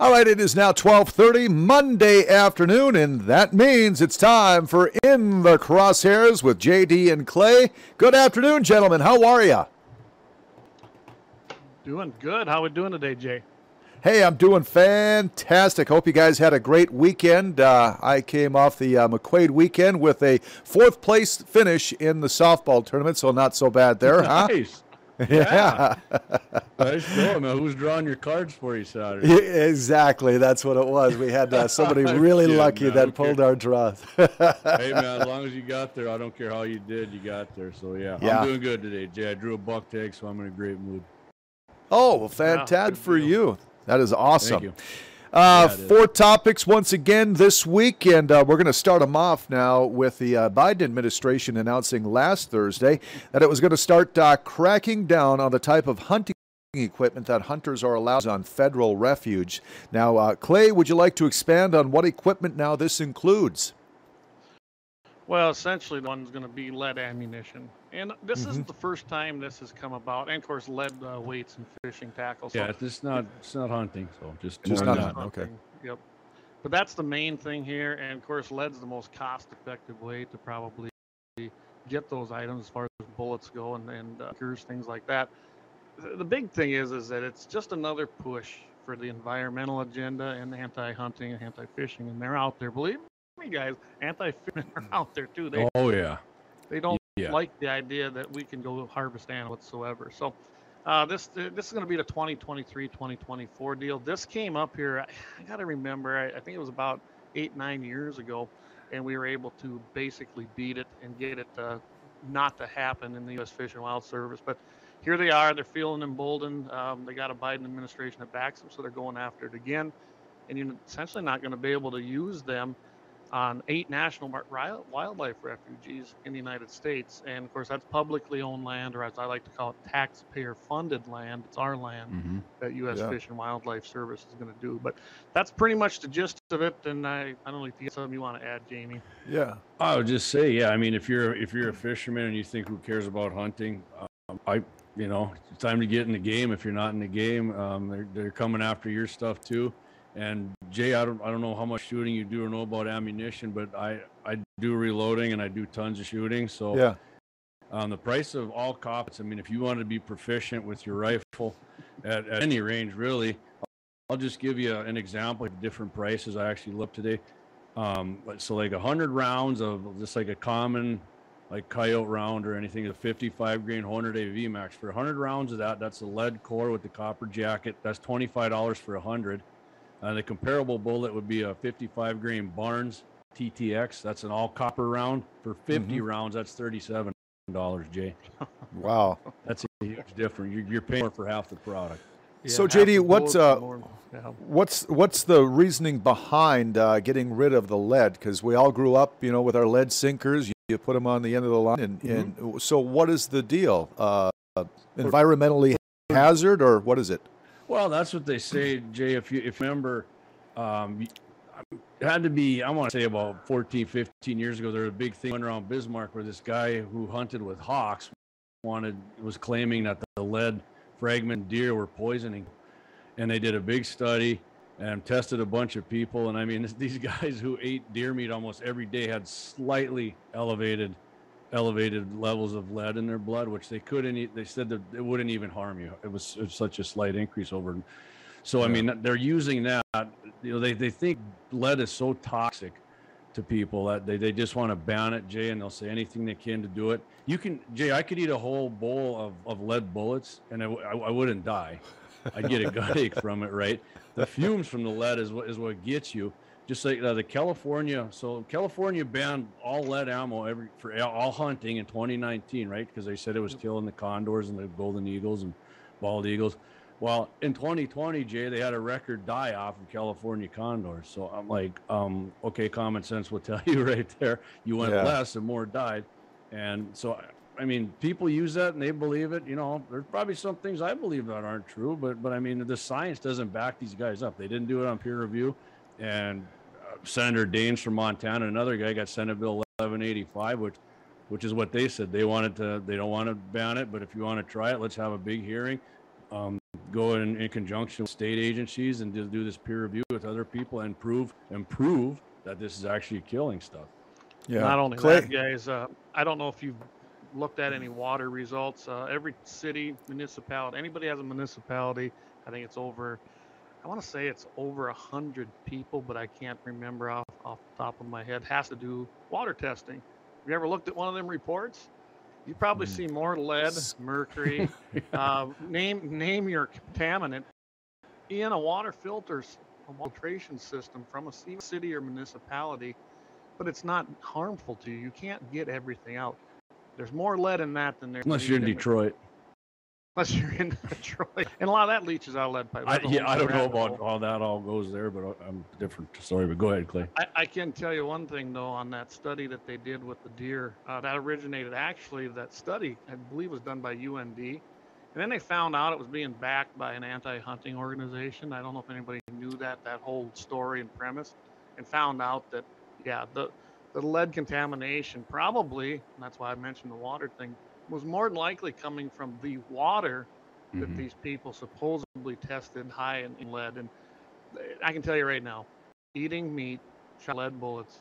All right, it is now 12:30 Monday afternoon and that means it's time for In the Crosshairs with JD and Clay. Good afternoon, gentlemen. How are you? Doing good. How are we doing today, Jay? Hey, I'm doing fantastic. Hope you guys had a great weekend. Uh, I came off the uh, McQuaid weekend with a fourth place finish in the softball tournament, so not so bad there, huh? Nice. Yeah. nice going, man. Who's drawing your cards for you Saturday? Yeah, exactly. That's what it was. We had uh, somebody really kidding, lucky man. that Who pulled cares? our draw. hey, man, as long as you got there, I don't care how you did, you got there. So, yeah, Yeah. I'm doing good today, Jay. I drew a buck tag, so I'm in a great mood. Oh, well, fantastic good for deal. you. That is awesome. Thank you. Uh, Yeah, four topics once again this week, and uh, we're going to start them off now with the uh, Biden administration announcing last Thursday that it was going to start uh, cracking down on the type of hunting equipment that hunters are allowed on federal refuge. Now, uh, Clay, would you like to expand on what equipment now this includes? Well, essentially, the one's going to be lead ammunition, and this Mhm. isn't the first time this has come about. And of course, lead uh, weights and fishing tackle. So Yeah, it's not it's not hunting, so just Just not than hunting. okay. Yep. But that's the main thing here, and of course, lead's the most cost-effective way to probably get those items as far as bullets go and and uh, gears, things like that. The the big thing is is that it's just another push for the environmental agenda and anti-hunting and anti-fishing, and they're out there. Believe me, guys, anti-fishing are out there too. They Oh yeah. they don't Yeah. like the idea that we can go harvest animals whatsoever. So uh, this this is going to be the 2023-2024 deal. This came up here. I, I got to remember. I, I think it was about eight nine years ago, and we were able to basically beat it and get it uh, not to happen in the U.S. Fish and Wild Service. But here they are. They're feeling emboldened. Um, they got a Biden administration that backs them, so they're going after it again. And you're essentially not going to be able to use them on eight national mar- wildlife refuges in the United States. And of course, that's publicly owned land, or as I like to call it, taxpayer funded land. It's our land hmm that U.S. Yeah. Fish and Wildlife Service is going to do. But that's pretty much the gist of it. And I, I don't know if you have something you want to add, Jamie. Yeah. I would just say, yeah. I mean, if you're if you're a fisherman and you think who cares about hunting, um, I you know it's time to get in the game. If you're not in the game, um, they're they're coming after your stuff too. And Jay, I don't, I don't know how much shooting you do or know about ammunition, but I, I do reloading and I do tons of shooting. So yeah. on um, the price of all cops, I mean, if you want to be proficient with your rifle at, at any range, really, I'll just give you an example of different prices I actually looked today. Um, so like 100 rounds of just like a common like coyote round or anything, a 55 grain 100 AV max for 100 rounds of that. That's a lead core with the copper jacket. That's $25 for 100. And the comparable bullet would be a 55 grain Barnes TTX. That's an all copper round. For 50 mm-hmm. rounds, that's $37, Jay. wow. That's a huge difference. You're, you're paying for half the product. Yeah, so JD, what's uh, yeah. what's what's the reasoning behind uh, getting rid of the lead? Because we all grew up, you know, with our lead sinkers. You, you put them on the end of the line, and, mm-hmm. and so what is the deal? Uh, uh environmentally hazard, or what is it? Well, that's what they say, Jay. If you if you remember, um, it had to be I want to say about 14, 15 years ago. There was a big thing around Bismarck where this guy who hunted with hawks wanted was claiming that the lead fragment deer were poisoning, and they did a big study and tested a bunch of people. And I mean, these guys who ate deer meat almost every day had slightly elevated elevated levels of lead in their blood, which they couldn't. They said that it wouldn't even harm you. It was, it was such a slight increase over. So I mean, they're using that. You know, they they think lead is so toxic to people that they, they just want to ban it, Jay, and they'll say anything they can to do it. You can, Jay. I could eat a whole bowl of, of lead bullets, and I—I wouldn't die. I'd get a gut ache from it, right? The fumes from the lead is what is what gets you. Just like uh, the California, so California banned all lead ammo every for all- hunting in 2019, right? Because they said it was killing the condors and the golden eagles and bald eagles. Well, in 2020, Jay, they had a record die off of California condors. So I'm like, um, okay, common sense will tell you right there. You went Yeah. less and more died. And so, I mean, people use that and they believe it. You know, there's probably some things I believe that aren't true, but but I mean, the science doesn't back these guys up. They didn't do it on peer review. And Senator Daines from Montana, another guy, got Senate Bill 1185, which which is what they said. They wanted to. They don't want to ban it, but if you want to try it, let's have a big hearing. Um, go in, in conjunction with state agencies and just do this peer review with other people and prove and prove that this is actually killing stuff. Yeah. Not only Clay, that, guys, uh, I don't know if you've looked at any water results. Uh, every city, municipality, anybody has a municipality, I think it's over, I want to say it's over a hundred people, but I can't remember off, off the top of my head, has to do water testing. Have you ever looked at one of them reports? You probably Mm. see more lead, mercury, uh, name name your contaminant in a water filters a filtration system from a city or municipality, but it's not harmful to you. You can't get everything out. There's more lead in that than there. Unless you're in Detroit. Unless you're in Detroit, and a lot of that leaches out of lead pipe. I, yeah, I don't know about hole. how that all goes there, but I- I'm different story. But go ahead, Clay. I, I can tell you one thing though on that study that they did with the deer. Uh, that originated actually that study I believe was done by UND, and then they found out it was being backed by an anti-hunting organization. I don't know if anybody knew that that whole story and premise, and found out that yeah the the lead contamination probably and that's why I mentioned the water thing was more than likely coming from the water that Mhm. these people supposedly tested high in, lead. And I can tell you right now, eating meat, shot lead bullets,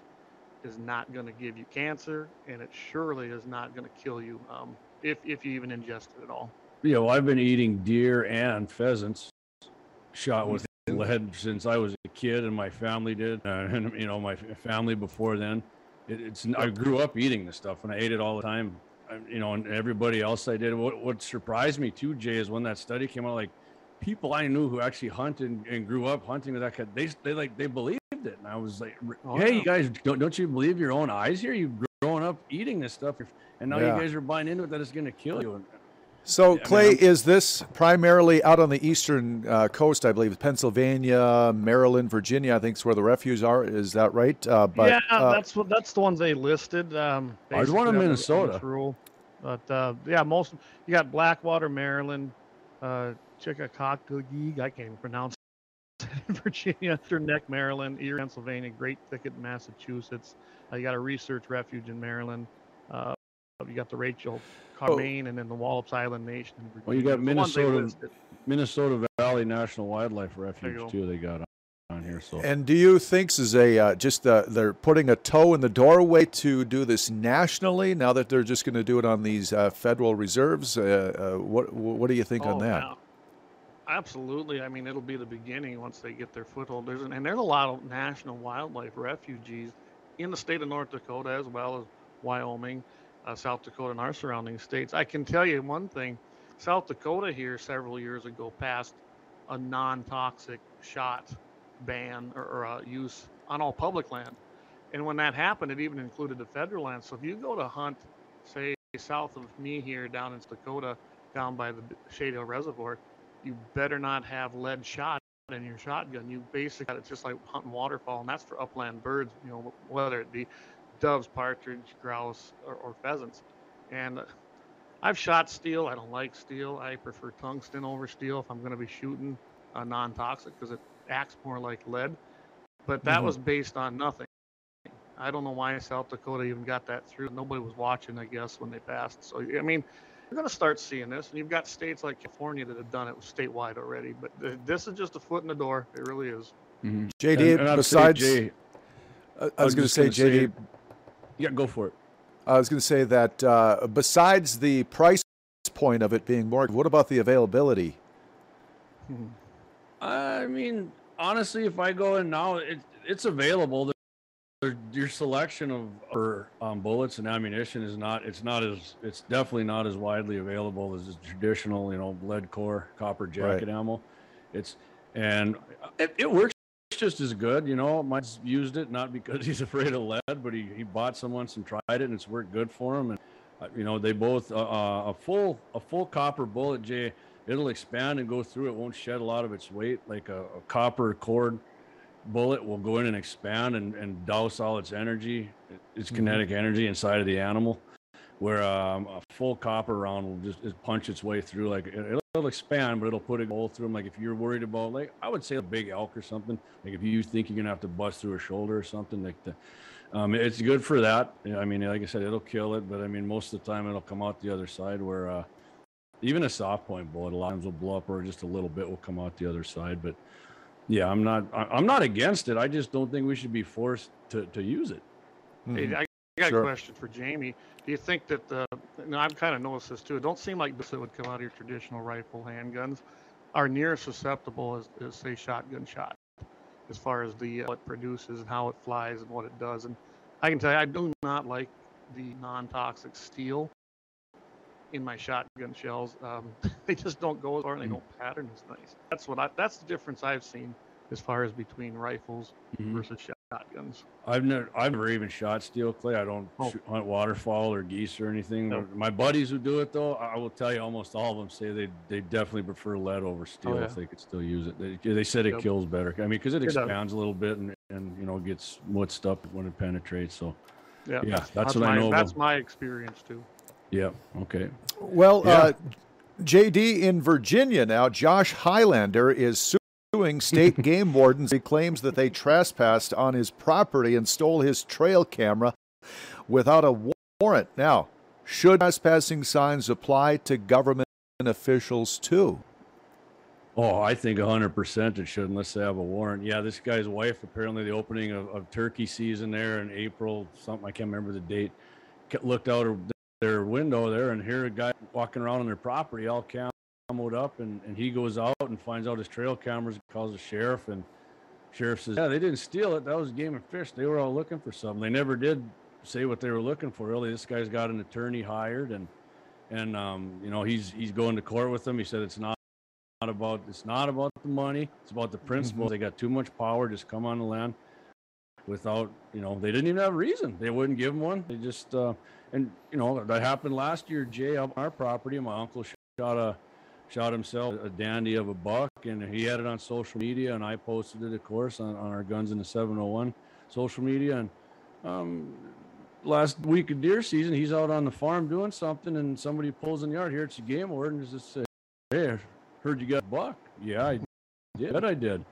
is not going to give you cancer, and it surely is not going to kill you um, if if you even ingest it at all. Yeah, well, I've been eating deer and pheasants shot with lead since I was a kid, and my family did, uh, and you know my family before then. It, it's I grew up eating this stuff, and I ate it all the time. You know, and everybody else I did. What what surprised me too, Jay, is when that study came out. Like people I knew who actually hunted and, and grew up hunting with that kind, they they like they believed it, and I was like, Oh, hey, yeah. you guys, don't don't you believe your own eyes here? You've grown up eating this stuff, and now Yeah. you guys are buying into it that it's going to kill you. And, So, Clay, I'm- is this primarily out on the eastern uh, coast? I believe Pennsylvania, Maryland, Virginia. I think is where the refuges are. Is that right? Uh, but yeah, uh, that's what that's the ones they listed. Um, There's one in basically on the- on Minnesota. this Rule. But uh, yeah, most you got Blackwater, Maryland, uh, Chickacockagee. I can't even pronounce. it, Virginia, Eastern Neck, Maryland, Erie, Pennsylvania, Great Thicket, Massachusetts. Uh, you got a research refuge in Maryland. You got the Rachel Carmaine, and then the Wallops Island Nation. Virginia. Well, you got The ones they Minnesota- Minnesota Valley National Wildlife Refuge too. They got on, on here. So And do you think this is a uh, just uh, they're putting a toe in the doorway to do this nationally now that they're just going to do it on these uh, federal reserves? Uh, uh, what what do you think on Oh, that? yeah. Absolutely. I mean, it'll be the beginning once they get their foothold. There's an, and there's a lot of national wildlife refugees in the state of North Dakota as well as Wyoming, uh, South Dakota, and our surrounding states. I can tell you one thing: South Dakota here several years ago passed a non-toxic shot ban or, or uh, use on all public land. And when that happened, it even included the federal land. So if you go to hunt, say south of me here down in Dakota, down by the Shade Hill Reservoir, you better not have lead shot in your shotgun. You basically it's just like hunting waterfowl, and that's for upland birds. You know, whether it be doves, partridge, grouse, or, or pheasants. And uh, I've shot steel. I don't like steel. I prefer tungsten over steel if I'm going to be shooting a non-toxic because it acts more like lead. But that Mhm. was based on nothing. I don't know why South Dakota even got that through. Nobody was watching, I guess, when they passed. So I mean, you're going to start seeing this, and you've got states like California that have done it statewide already. But th- this is just a foot in the door. It really is. Mhm. JD, And- and I'd besides, Jay, uh, I was going to say, gonna say- JD, yeah, go for it. I was going to say that uh, besides the price point of it being more, what about the availability? I mean, honestly, if I go in now, it, it's available. Your selection of for, um, bullets and ammunition is not. It's not as. It's definitely not as widely available as the traditional, you know, lead core copper jacket ammo. It's and it, it works just as good. You know, Mike's used it not because he's afraid of lead, but he, he bought some once and tried it, and it's worked good for him. And uh, you know, they both uh, uh, a full a full copper bullet, Jay. It'll expand and go through. It won't shed a lot of its weight. Like a, a copper cord bullet will go in and expand and, and douse all its energy, its Mhm. kinetic energy inside of the animal. Where um, a full copper round will just, just punch its way through. Like it, it'll expand, but it'll put a hole through them. Like if you're worried about, like I would say, a big elk or something. Like if you think you're gonna have to bust through a shoulder or something, like the, um, it's good for that. I mean, like I said, it'll kill it, but I mean, most of the time it'll come out the other side. Where uh, even a soft point bullet a lot of times will blow up or just a little bit will come out the other side. But yeah, I'm not I'm not against it. I just don't think we should be forced to, to use it. Hey, Mhm. I got Sure. a question for Jamie. Do you think that the, and I've kind of noticed this too, it don't seem like this that would come out of your traditional rifle handguns are near as susceptible as, as say shotgun shot as far as the uh, what produces and how it flies and what it does. And I can tell you, I do not like the non-toxic steel in my shotgun shells. Um, they just don't go as far and they Mm. don't pattern as nice. That's what I, that's the difference I've seen as far as between rifles Mhm. versus shotguns. I've never, I've never even shot steel clay. I don't Oh. shoot, hunt waterfowl or geese or anything. No. My buddies who do it though, I will tell you, almost all of them say they they definitely prefer lead over steel Oh, yeah. if they could still use it. They, they said it Yep. kills better. I mean, because it It expands a little bit and, and you know gets mutzed up when it penetrates. So Yeah, yeah, that's, what my, I know. That's about, my experience too. yeah. Okay. Well, Yeah. uh, JD in Virginia now, Josh Highlander is suing state game wardens. He claims that they trespassed on his property and stole his trail camera without a warrant. Now, should trespassing signs apply to government officials too? Oh, I think 100% it should unless they have a warrant. Yeah, this guy's wife, apparently the opening of, of turkey season there in April, something, I can't remember the date, looked out of their window there and here a guy walking around on their property all camoed up and, and he goes out and finds out his trail cameras, calls the sheriff and sheriff says, yeah, they didn't steal it. That was a game and fish. They were all looking for something. They never did say what they were looking for. Really, this guy's got an attorney hired and, and, um, you know, he's, he's going to court with them. He said, it's not, not about it's not about the money it's about the principle they got too much power just come on the land without you know they didn't even have a reason they wouldn't give him one they just uh and you know that happened last year jay up on our property my uncle shot a shot himself a dandy of a buck and he had it on social media and i posted it of course on, on our guns and the 701 social media and um last week of deer season he's out on the farm doing something and somebody pulls in the yard here it's a game warden and just say hey I heard you got a buck. Yeah, I did. I did.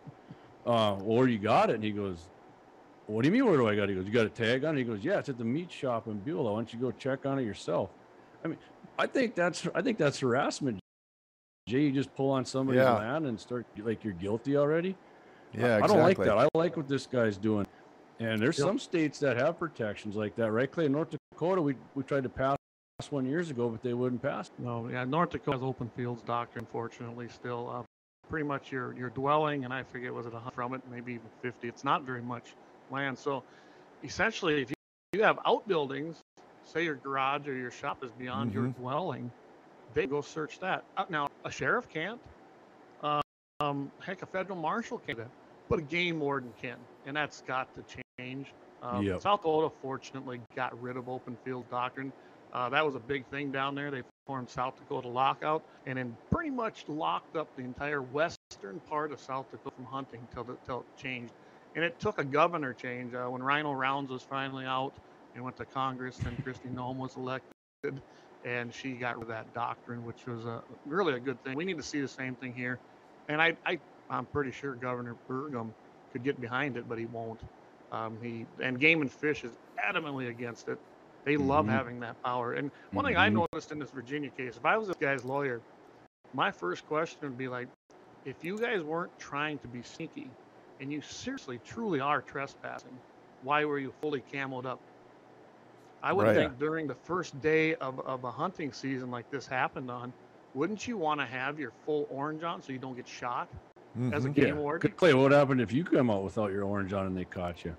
Uh, where you got it? And he goes, what do you mean, where do I got it? He goes, you got a tag on it? He goes, yeah, it's at the meat shop in Beulah. Why don't you go check on it yourself? I mean, I think that's, I think that's harassment. Jay, you just pull on somebody's Yeah. land and start like you're guilty already. Yeah, I exactly. don't like that. I like what this guy's doing. And there's Yep. some states that have protections like that, right? Clay, North Dakota, we, we tried to pass one years ago, but they wouldn't pass. No, yeah, North Dakota has open fields doctrine, fortunately, still. Uh, pretty much your your dwelling, and I forget was it a hundred from it, maybe even fifty. It's not very much land. So, essentially, if you, you have outbuildings, say your garage or your shop is beyond your Mhm. dwelling, they go search that. Uh, now, a sheriff can't. Um, heck, a federal marshal can't, but a game warden can, and that's got to change. Um, Yep. South Dakota, fortunately, got rid of open field doctrine. Uh, that was a big thing down there. They formed South Dakota Lockout and then pretty much locked up the entire western part of South Dakota from hunting till, the, till it changed. And it took a governor change uh, when Rhino Rounds was finally out and went to Congress. and Kristi Noem was elected, and she got rid of that doctrine, which was a, really a good thing. We need to see the same thing here. And I, I, I'm pretty sure Governor Burgum could get behind it, but he won't. Um, he and Game and Fish is adamantly against it. They love Mhm. having that power. And one thing I Mhm. noticed in this Virginia case, if I was this guy's lawyer, my first question would be like, if you guys weren't trying to be sneaky and you seriously, truly are trespassing, why were you fully camoed up? I would Right. think during the first day of, of a hunting season like this happened on, wouldn't you want to have your full orange on so you don't get shot as a Mhm. game warden? Clay, what happened if you come out without your orange on and they caught you?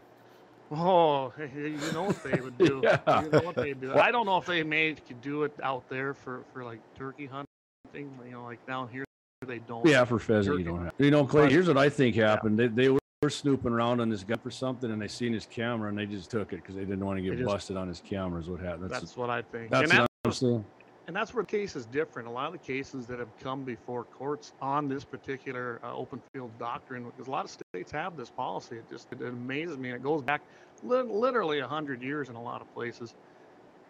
Oh, you know what they would do. Yeah. You know what they do. I don't know if they made could do it out there for for like turkey hunting. You know, like down here they don't. Yeah, for pheasant, you don't have. You know, Clay. But- Here's what I think happened. They they were snooping around on this guy for something, and they seen his camera, and they just took it because they didn't want to get just- busted on his camera. Is what happened. That's That's what I think. that's, and, what I'm saying. and that's where the case is different. A lot of the cases that have come before courts on this particular uh, open field doctrine, because a lot of states have this policy. It just it amazes me. And it goes back lit- literally hundred years in a lot of places.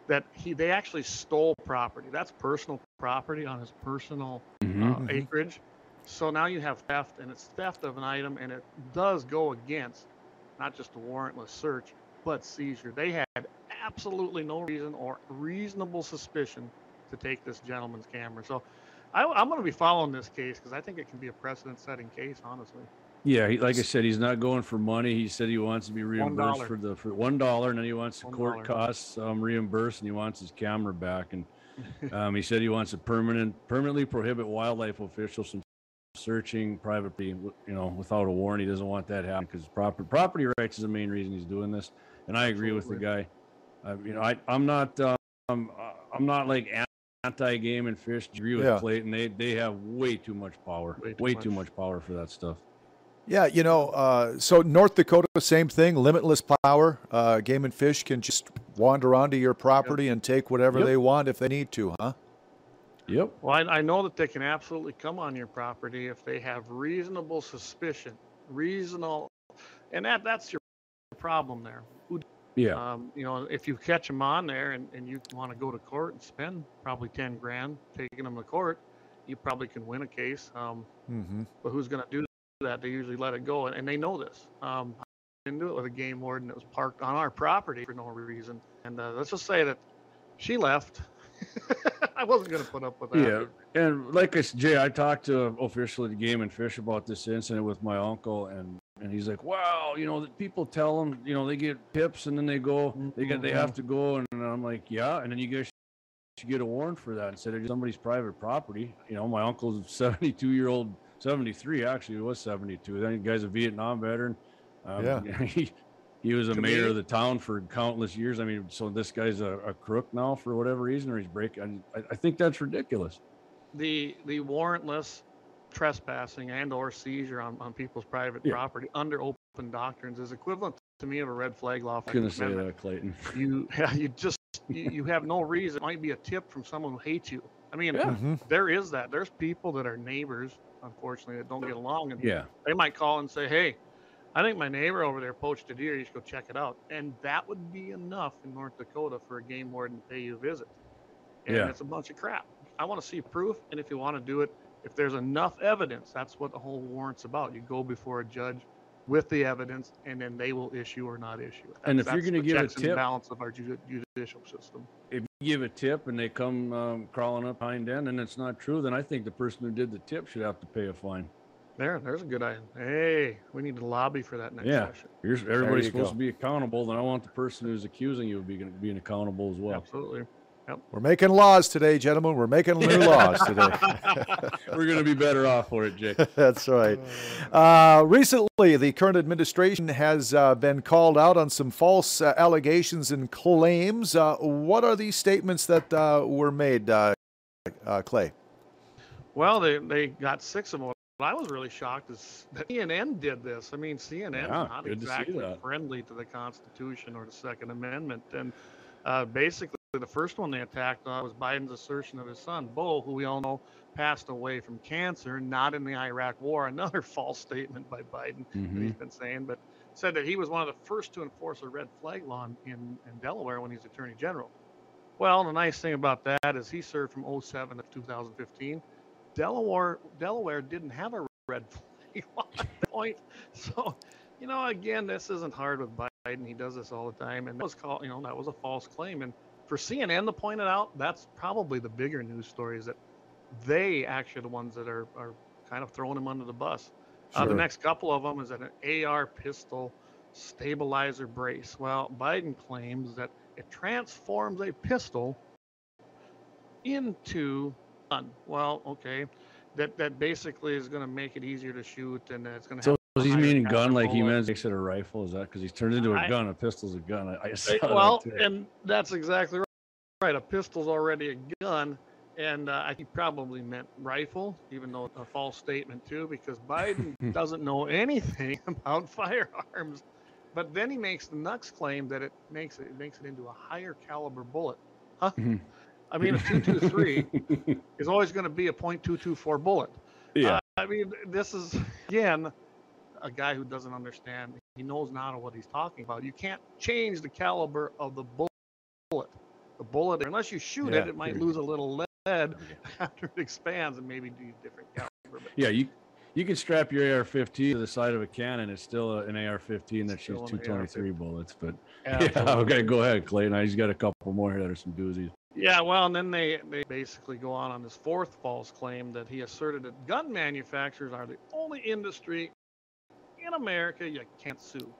That he they actually stole property. That's personal property on his personal Mhm. uh, Mhm. acreage. So now you have theft, and it's theft of an item, and it does go against not just a warrantless search, but seizure. They had absolutely no reason or reasonable suspicion to take this gentleman's camera. So I, I'm going to be following this case because I think it can be a precedent-setting case, honestly. Yeah, he, like I said, he's not going for money. He said he wants to be reimbursed dollar. for the for one dollar, and then he wants the One court costs um, reimbursed, and he wants his camera back. And um, he said he wants to permanent permanently prohibit wildlife officials from searching privately, you know, without a warrant. He doesn't want that happening because proper property rights is the main reason he's doing this. And I agree with the guy. Uh, you know, I I'm not um, uh, I'm not like anti-game and fish. Agree with Yeah. Clayton. They they have way too much power. Way Way too too, much. much power for that stuff. Yeah, you know, uh, so North Dakota, same thing, limitless power. Uh, game and fish can just wander onto your property and take whatever Yep. they want if they need to, huh? Yep. Well, I, I know that they can absolutely come on your property if they have reasonable suspicion, reasonable, and that that's your problem there. Who Yeah. Um, you know, if you catch them on there and, and you want to go to court and spend probably 10 grand taking them to court, you probably can win a case. Um, Mm-hmm. but who's going to do that? They usually let it go, and, and they know this. Um, I didn't do it with a game warden that was parked on our property for no reason. And uh, let's just say that she left. I wasn't going to put up with that. Yeah, and like I said, Jay, I talked to officially the Game and Fish about this incident with my uncle, and and he's like, "Wow, you know, people tell them, you know, they get tips, and then they go, they get, they have to go," and I'm like, "Yeah," and then you guys should get a warrant for that instead of somebody's private property. You know, my uncle's 72 year old, 73 actually, he was 72. Then the guy's a Vietnam veteran. Um, Yeah. he, he was a To mayor me- of the town for countless years. I mean, so this guy's a, a crook now for whatever reason, or he's breaking. I, I think that's ridiculous. the the warrantless trespassing and or seizure on, on people's private Yeah. property under open doctrines is equivalent to me of a red flag law. I was gonna say that, Clayton. You yeah, you just you, you have no reason. It might be a tip from someone who hates you. I mean, Yeah. Mm-hmm. there is that. There's people that are neighbors, unfortunately, that don't get along, and Yeah, they might call and say, "Hey, I think my neighbor over there poached a deer. You should go check it out." And that would be enough in North Dakota for a game warden to pay you a visit. And Yeah. it's a bunch of crap. I want to see proof, and if you want to do it, if there's enough evidence, that's what the whole warrant's about. You go before a judge with the evidence, and then they will issue or not issue. it. And if you're gonna the give a tip- balance of our judicial system. if you give a tip and they come um, crawling up behind end and it's not true, then I think the person who did the tip should have to pay a fine. There, there's a good idea. Hey, we need to lobby for that next Yeah. session. Here's everybody's you supposed go. to be accountable. Then I want the person who's accusing you of being, being accountable as well. Absolutely. We're making laws today, gentlemen. We're making new laws today. We're gonna be better off for it, Jake. That's right. Uh, recently, the current administration has uh, been called out on some false uh, allegations and claims. Uh, what are these statements that uh, were made, uh, uh, Clay? Well, they, they got six of them. What I was really shocked is that CNN did this. I mean, CNN Yeah, not good to exactly friendly to the Constitution or the Second Amendment. And uh, basically, the first one they attacked on was Biden's assertion of his son, Beau, who we all know passed away from cancer, not in the Iraq War. Another false statement by Biden that Mhm. he's been saying, but said that he was one of the first to enforce a red flag law in, in Delaware when he's Attorney General. Well, the nice thing about that is he served from 07 to 2015. Delaware Delaware didn't have a red flag at that point. So, you know, again, this isn't hard with Biden. He does this all the time, and that was called, you know, that was a false claim. And for CNN to point it out, that's probably the bigger news story is that they actually are the ones that are, are kind of throwing him under the bus. Uh, the next couple of them is an AR pistol stabilizer brace. Well, Biden claims that it transforms a pistol into gun. Well, okay, that that basically is going to make it easier to shoot, and it's going to. So he's meaning gun like he meant makes it a rifle? Is that because he's turned into a I- gun? A pistol's a gun. I, I saw Right, that well, and that's exactly right. Right, a pistol's already a gun, and uh, he probably meant rifle, even though it's a false statement too, because Biden doesn't know anything about firearms. But then he makes the next claim that it makes it, it makes it into a higher caliber bullet. Huh? I mean, a 223 is always going to be a .224 bullet. yeah. Uh, I mean, this is again a guy who doesn't understand. He knows not what he's talking about. You can't change the caliber of the bullet. The bullet, unless you shoot Yeah, it, it might lose a little lead after it expands and maybe do a different caliber. But Yeah, you you can strap your AR-15 to the side of a cannon. It's still an AR-15 that shoots Still an 223 bullets. But yeah, yeah, okay, go ahead, Clayton. He's got a couple more here that are some doozies. Yeah, well, and then they, they basically go on on this fourth false claim that he asserted that gun manufacturers are the only industry in America you can't sue.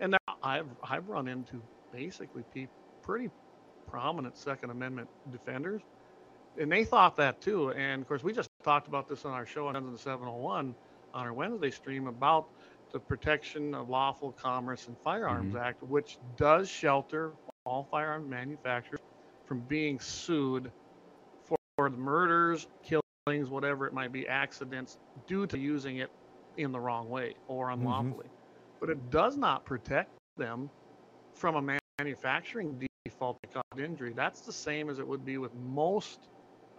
And now I've I've run into basically people, pretty prominent Second Amendment defenders, and they thought that too. And of course, we just talked about this on our show on the 701 on our Wednesday stream about the Protection of Lawful Commerce and Firearms Mhm. Act, which does shelter all firearm manufacturers from being sued for, for the murders, killings, whatever it might be, accidents due to using it in the wrong way or unlawfully. But it does not protect them from a manufacturing default that caused injury. That's the same as it would be with most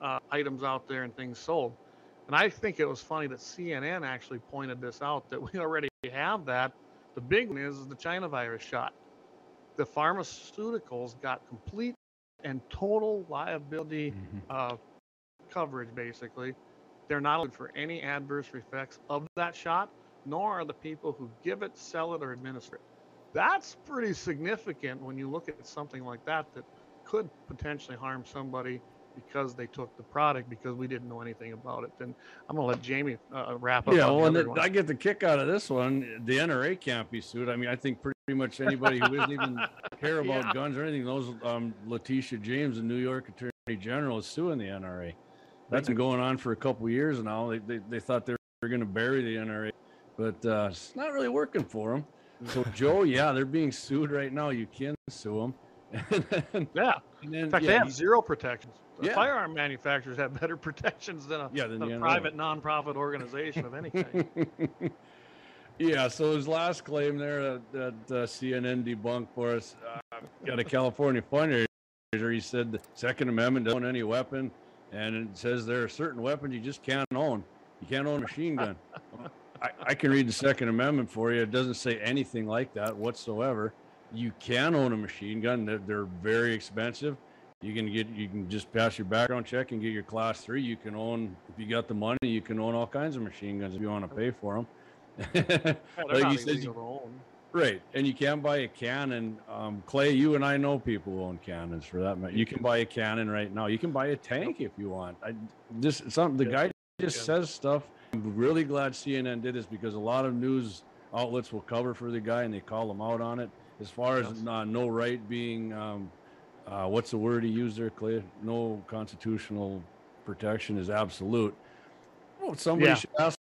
uh, items out there and things sold. And I think it was funny that CNN actually pointed this out that we already have that. The big one is, is the China virus shot. The pharmaceuticals got complete and total liability Mhm. uh, coverage, basically. They're not liable for any adverse effects of that shot, nor are the people who give it, sell it, or administer it. That's pretty significant when you look at something like that that could potentially harm somebody because they took the product because we didn't know anything about it. And I'm gonna let Jamie uh, wrap up. Yeah, well, and the. I get the kick out of this one. The NRA can't be sued. I mean, I think pretty much anybody who doesn't even care about Yeah. guns or anything knows um, Letitia James, the New York Attorney General, is suing the NRA. That's been going on for a couple years now. They, they, they thought they were going to bury the NRA, but uh, it's not really working for them. So, Joe, yeah, they're being sued right now. You can sue them. and then, yeah. and then, In fact, yeah, they have zero protections. Yeah. firearm manufacturers have better protections than a, Yeah, than a private nonprofit organization of any kind. Yeah, so his last claim there that, that uh, CNN debunked for us uh, got a California fundraiser. He said the Second Amendment doesn't own any weapon, and it says there are certain weapons you just can't own. You can't own a machine gun. I, I can read the Second Amendment for you. It doesn't say anything like that whatsoever. You can own a machine gun. They're, they're very expensive. You can get you can just pass your background check and get your class three. You can own if you got the money. You can own all kinds of machine guns if you want to pay for them. They're like not he says, illegal right? And you can buy a cannon. Um, Clay, you and I know people who own cannons for that matter. You can buy a cannon right now. You can buy a tank if you want. I this something the Yeah. guy just Yeah. says stuff. I'm really glad CNN did this because a lot of news outlets will cover for the guy and they call him out on it. As far as Yes. uh, no right being, um, uh, what's the word he used there, Clay? No constitutional protection is absolute. Well, somebody Yeah. should ask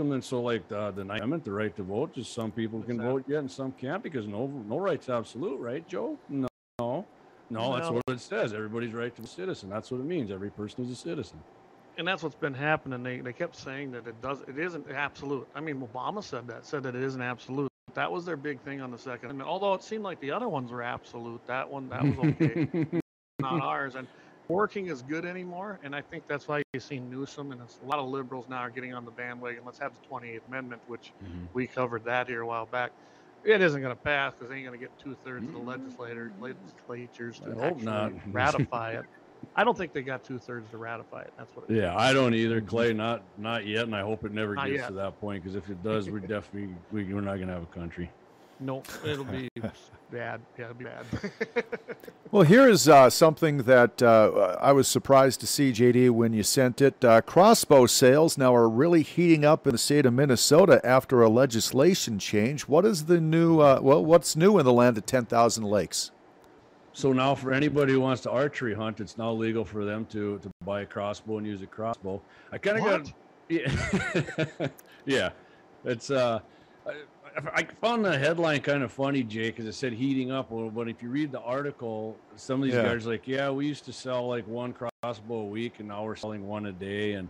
them. And so, like the, the Ninth Amendment, the right to vote, just some people can vote yet and some can't because no no right's absolute, right, Joe? No, no, no, that's what it says. Everybody's right to be a citizen. That's what it means. Every person is a citizen. and that's what's been happening. They they kept saying that it does it isn't absolute. I mean, Obama said that said that it isn't absolute. That was their big thing on the second. Amendment. although it seemed like the other ones were absolute, that one that was okay, not ours. And working is good anymore. And I think that's why you see Newsom and it's, a lot of liberals now are getting on the bandwagon. Let's have the 28th Amendment, which Mhm. we covered that here a while back. It isn't going to pass because they ain't going to get two thirds of the legislator legislatures to actually not. ratify it. I don't think they got two thirds to ratify it. That's what. It Yeah, I don't either, Clay. Not not yet, and I hope it never Not gets yet. to that point. Because if it does, we're definitely we, we're not gonna have a country. Nope, it'll be bad. Yeah, it'll be bad. Well, here is uh, something that uh, I was surprised to see, JD, when you sent it. Uh, crossbow sales now are really heating up in the state of Minnesota after a legislation change. What is the new? Uh, well, what's new in the land of ten thousand lakes? So now, for anybody who wants to archery hunt, it's now legal for them to to buy a crossbow and use a crossbow. I kind of got yeah, yeah. It's uh, I, found the headline kind of funny, Jay, because it said heating up. Well, but if you read the article, some of these Yeah. guys are like, yeah, we used to sell like one crossbow a week, and now we're selling one a day, and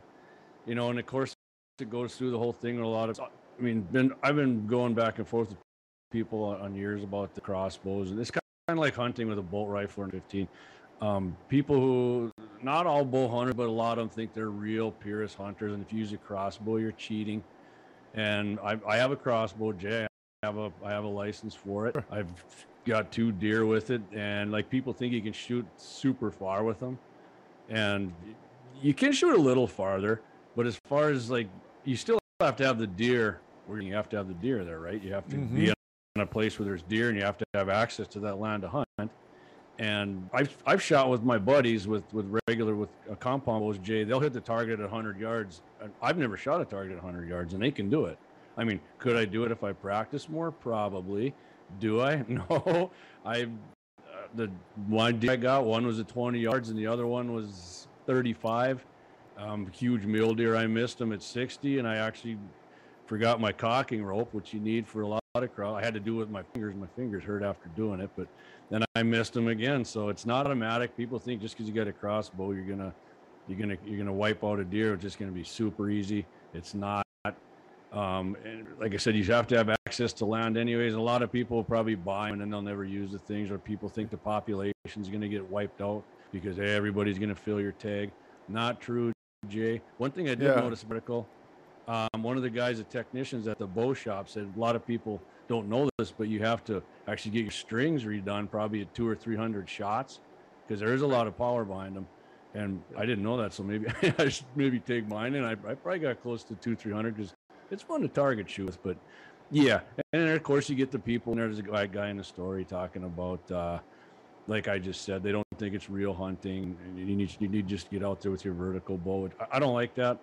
you know, and of course, it goes through the whole thing. A lot of, I mean, been I've been going back and forth with people on, on years about the crossbows, and it's kind of like hunting with a bolt rifle and 15. Um, people who, not all bow hunters, but a lot of them think they're real purist hunters, and if you use a crossbow, you're cheating. And I, I have a crossbow, Jay. I have a I have a license for it. I've got two deer with it, and like people think you can shoot super far with them, and you can shoot a little farther. But as far as like, you still have to have the deer. Where you have to have the deer there, right? You have to be Mhm. in a place where there's deer, and you have to have access to that land to hunt. And I've I've shot with my buddies with with regular with a compound. Jay, they'll hit the target at 100 yards. I've never shot a target at 100 yards, and they can do it. I mean, could I do it if I practice more? Probably. Do I? No. I uh, the one I got one was at 20 yards, and the other one was 35. Um, huge mule deer. I missed them at 60, and I actually forgot my cocking rope, which you need for a lot crowd. I had to do it with my fingers. My fingers hurt after doing it, but then I missed them again. So it's not automatic. People think just because you got a crossbow, you're gonna you're gonna you're gonna wipe out a deer. It's just gonna be super easy. It's not. Um, and like I said, you have to have access to land anyways. A lot of people will probably buy them and then they'll never use the things, or people think the population is going to get wiped out because everybody's going to fill your tag. Not true, Jay. One thing I did Yeah. notice, article, um, one of the guys, the technicians at the bow shop, said a lot of people don't know this, but you have to actually get your strings redone probably at two or three hundred shots because there is a lot of power behind them. And I didn't know that, so maybe I should maybe take mine. And I, I probably got close to two, three hundred because it's fun to target shoot with. But yeah, and of course you get the people. And there's a guy, in the story talking about, uh, like I just said, they don't think it's real hunting. And you need you need just get out there with your vertical bow. I don't like that.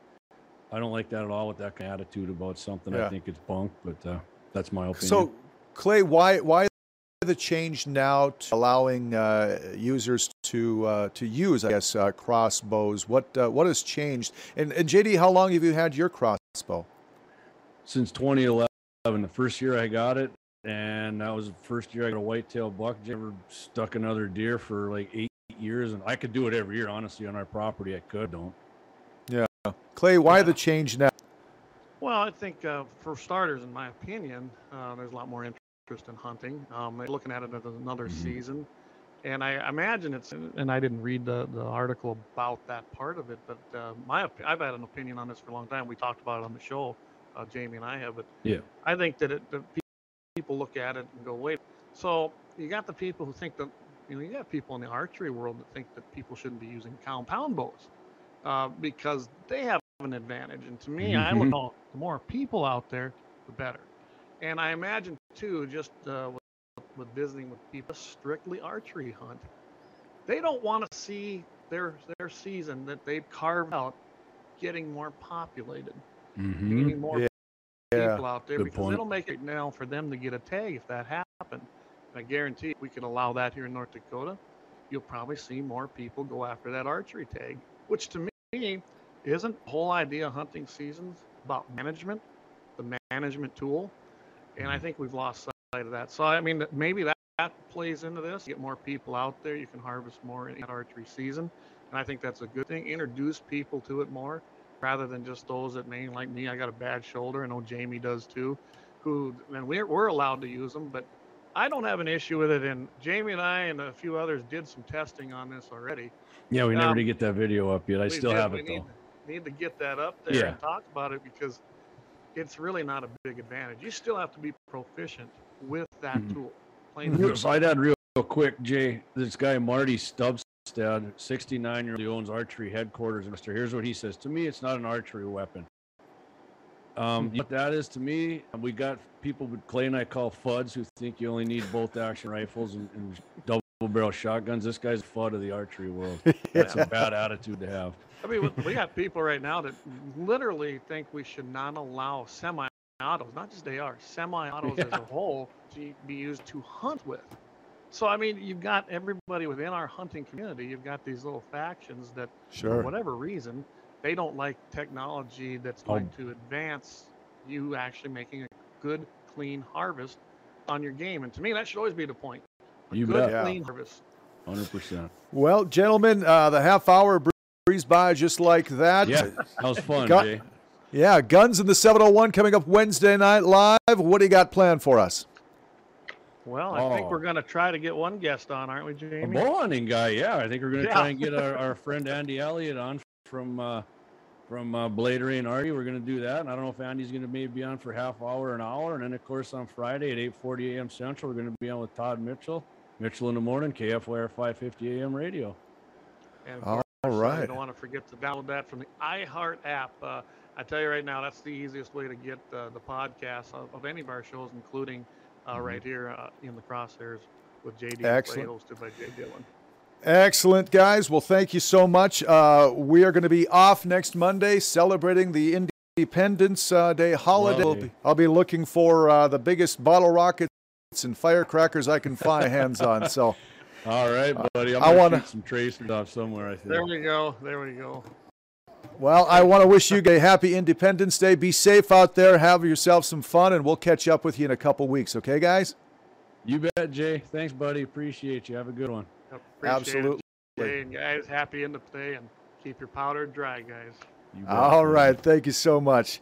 I don't like that at all with that kind of attitude about something. Yeah. I think it's bunk, but uh, that's my opinion. So, Clay, why why the change now to allowing uh, users to uh, to use, I guess, uh, crossbows? What uh, what has changed? And, and JD, how long have you had your crossbow? since 2011, the first year I got it, and that was the first year I got a whitetail buck. Never stuck another deer for like eight years, and I could do it every year. Honestly, on our property, I could. Don't. Clay, why the change now? Well, I think uh, for starters, in my opinion, uh, there's a lot more interest in hunting. Um, looking at it as another Mhm. season, and I imagine it's. And I didn't read the, the article about that part of it, but uh, my I've had an opinion on this for a long time. We talked about it on the show, uh, Jamie and I have. But Yeah. I think that it, people look at it and go, wait. So you got the people who think that you know you got people in the archery world that think that people shouldn't be using compound bows uh, because they have an advantage. And to me, I look Mhm. all the more people out there, the better. And I imagine too, just uh, with, with visiting with people strictly archery hunt, they don't want to see their their season that they've carved out getting more populated, Mm-hmm. getting more. Yeah. people out there Good because point. it'll make it now for them to get a tag if that happened. And I guarantee if we could allow that here in North Dakota, you'll probably see more people go after that archery tag, which to me isn't the whole idea of hunting seasons about management, the management tool. And I mm-hmm. think we've lost sight of that. So I mean maybe that, that plays into this. Get more people out there, you can harvest more in archery season. And I think that's a good thing. Introduce people to it more rather than just those that may like me. I got a bad shoulder. I know Jamie does too. Who and we're we're allowed to use them, but I don't have an issue with it. And Jamie and I and a few others did some testing on this already. Yeah, we never Um, did get that video up yet. I still did- have it need, though. Need to get that up there Yeah. and talk about it because it's really not a big advantage. You still have to be proficient with that Mhm. tool. Plain and Real- simple. So I'd add real, real quick, Jay. This guy Marty Stubstad, 69 year old, he owns archery headquarters in Mister. Here's what he says: To me, it's not an archery weapon. Um, what that is to me, we got people with Clay and I call Fudds who think you only need both action rifles and, and double barrel shotguns. This guy's a Fudd of the archery world. That's a bad attitude to have. I mean, we- we got people right now that literally think we should not allow semi-autos, not just AR, semi-autos as a whole, to be used to hunt with. So I mean, you've got everybody within our hunting community. You've got these little factions that, for whatever reason, they don't like technology that's Oh. going to advance you actually making a good, clean harvest on your game. And to me, that should always be the point. A You good, bet. Yeah. clean harvest. 100%. Well, gentlemen, uh, the half hour breezed by just like that. Yeah, that was fun, Got- Jay. Yeah, Guns and the 701 coming up Wednesday night live. What do you got planned for us? Well, I think Oh. we're going to try to get one guest on, aren't we, A Jamie? bow hunting guy, yeah. I think we're gonna Yeah. try and get our, our friend Andy Elliott on from uh, from uh, Bladery and Artie. We're gonna do that, and I don't know if Andy's gonna maybe be on for half hour, an hour, and then of course on Friday at 8:40 a.m. Central, we're gonna be on with Todd Mitchell. Mitchell in the morning, KFYR 550 AM radio. And of All course, uh, right. Don't want to forget to download that from the iHeart app. Uh, I tell you right now, that's the easiest way to get uh, the podcast of, of any of our shows, including uh, Mm-hmm. right here uh, in the crosshairs with JD Excellent. Hosted by Jay Dylan. Excellent, guys. Well, thank you so much. Uh, we are going to be off next Monday celebrating the Independence uh, Day holiday. I'll be, I'll be looking for uh, the biggest bottle rockets and firecrackers I can find hands on. So, All right, buddy. I'm I gonna wanna- shoot some tracers off somewhere. I think. There we go. There we go. well, I want to wish you a happy Independence Day. Be safe out there. Have yourself some fun, and we'll catch up with you in a couple weeks. Okay, guys? You bet, Jay. Thanks, buddy. Appreciate you. Have a good one. Yep, appreciate Absolutely. It, Jay, and guys, happy end of play and keep your powder dry, guys. All right. Thank you so much.